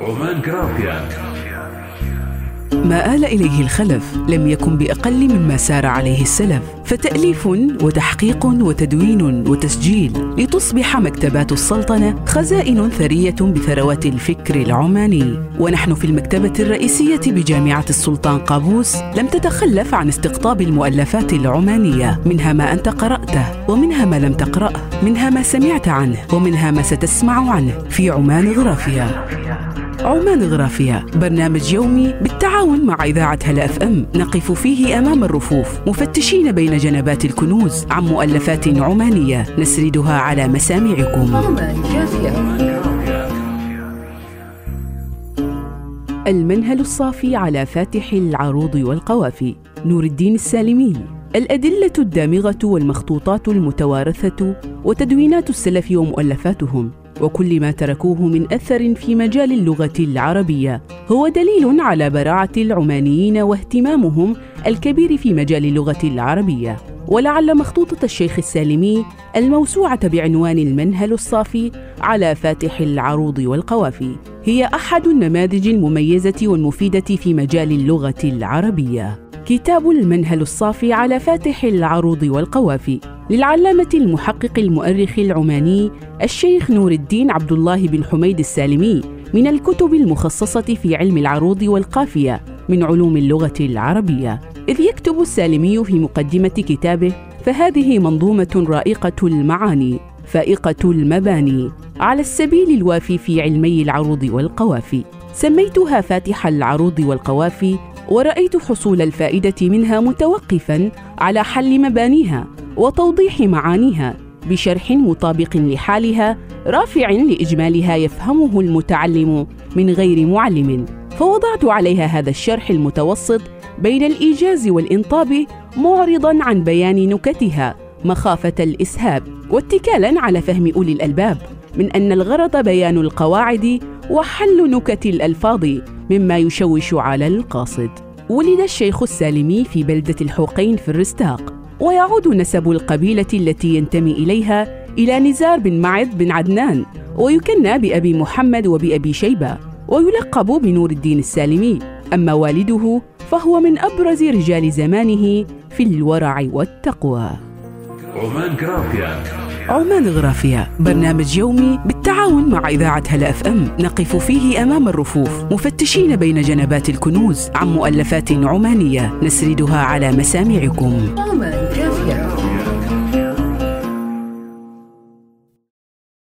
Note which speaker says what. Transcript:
Speaker 1: عمان جرافيا
Speaker 2: ما آل إليه الخلف لم يكن بأقل مما سار عليه السلف فتأليف وتحقيق وتدوين وتسجيل لتصبح مكتبات السلطنة خزائن ثرية بثروات الفكر العماني. ونحن في المكتبة الرئيسية بجامعة السلطان قابوس لم تتخلف عن استقطاب المؤلفات العمانية منها ما أنت قرأته ومنها ما لم تقرأه منها ما سمعت عنه ومنها ما ستسمع عنه في عمان غرافيا. عمان غرافيا برنامج يومي بالتعاون مع إذاعة هلا أف أم. نقف فيه أمام الرفوف. مفتشين بين جنبات الكنوز عن مؤلفات عمانية. نسردها على مسامعكم.
Speaker 3: عمان
Speaker 2: المنهل الصافي على فاتح العروض والقوافي. نور الدين السالمي الأدلة الدامغة والمخطوطات المتوارثة وتدوينات السلف ومؤلفاتهم. وكل ما تركوه من أثر في مجال اللغة العربية. هو دليل على براعة العمانيين واهتمامهم الكبير في مجال اللغة العربية. ولعل مخطوطة الشيخ السالمي الموسوعة بعنوان المنهل الصافي على فاتح العروض والقوافي. هي أحد النماذج المميزة والمفيدة في مجال اللغة العربية. كتاب المنهل الصافي على فاتح العروض والقوافي. للعلامة المحقق المؤرخ العماني الشيخ نور الدين عبد الله بن حميد السالمي من الكتب المخصصة في علم العروض والقافية من علوم اللغة العربية. إذ يكتب السالمي في مقدمة كتابه فهذه منظومة رائقة المعاني فائقة المباني على السبيل الوافي في علمي العروض والقوافي. سميتها فاتح العروض والقوافي ورأيت حصول الفائدة منها متوقفا على حل مبانيها. وتوضيح معانيها بشرح مطابق لحالها رافع لإجمالها يفهمه المتعلم من غير معلم. فوضعت عليها هذا الشرح المتوسط بين الإيجاز والإنطاب معرضا عن بيان نكتها مخافة الإسهاب واتكالا على فهم أولي الألباب من أن الغرض بيان القواعد وحل نكت الألفاظ مما يشوش على القاصد. ولد الشيخ السالمي في بلدة الحوقين في الرستاق. ويعود نسب القبيلة التي ينتمي إليها إلى نزار بن معد بن عدنان ويكنى بأبي محمد وبأبي شيبة ويلقب بنور الدين السالمي. أما والده فهو من أبرز رجال زمانه في الورع والتقوى.
Speaker 1: عمان
Speaker 2: عمان غرافيا برنامج يومي بالتعاون مع إذاعة هلا أف أم. نقف فيه أمام الرفوف. مفتشين بين جنبات الكنوز عن مؤلفات عمانية. نسردها على مسامعكم.
Speaker 3: عمان